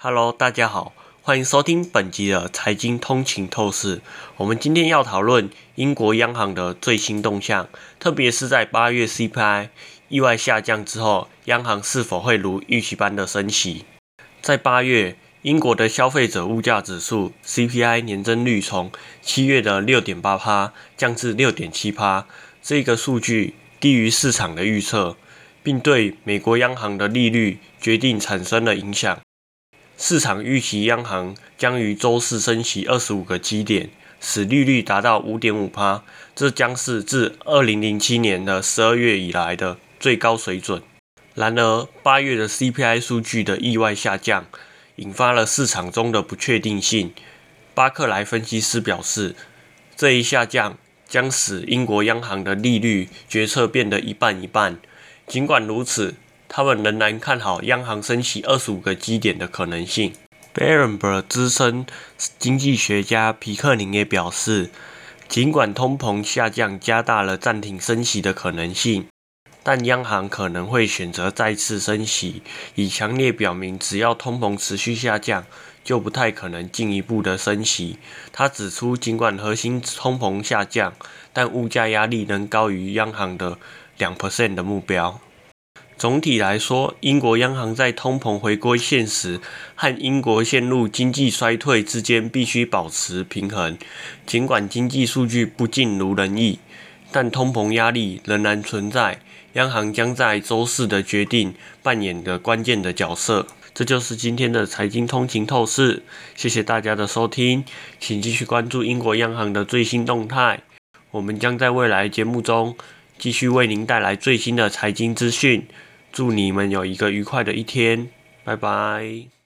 Hello，大家好，欢迎收听本集的财经通勤透视。我们今天要讨论英国央行的最新动向，特别是在八月 CPI 意外下降之后，央行是否会如预期般的升息？在八月，英国的消费者物价指数 CPI 年增率从七月的六点八帕降至六点七帕，这个数据低于市场的预测，并对美国央行的利率决定产生了影响。市场预期央行将于周四升息二十五个基点，使利率达到五点五帕，这将是自二零零七年的十二月以来的最高水准。然而，八月的 CPI 数据的意外下降，引发了市场中的不确定性。巴克莱分析师表示，这一下降将使英国央行的利率决策变得一半一半。尽管如此，他们仍然看好央行升息二十五个基点的可能性。b e r n b e r 资深经济学家皮克宁也表示，尽管通膨下降加大了暂停升息的可能性，但央行可能会选择再次升息，以强烈表明只要通膨持续下降，就不太可能进一步的升息。他指出，尽管核心通膨下降，但物价压力仍高于央行的两 percent 的目标。总体来说，英国央行在通膨回归现实和英国陷入经济衰退之间必须保持平衡。尽管经济数据不尽如人意，但通膨压力仍然存在。央行将在周四的决定扮演着关键的角色。这就是今天的财经通勤透视，谢谢大家的收听，请继续关注英国央行的最新动态。我们将在未来节目中继续为您带来最新的财经资讯。祝你们有一个愉快的一天，拜拜。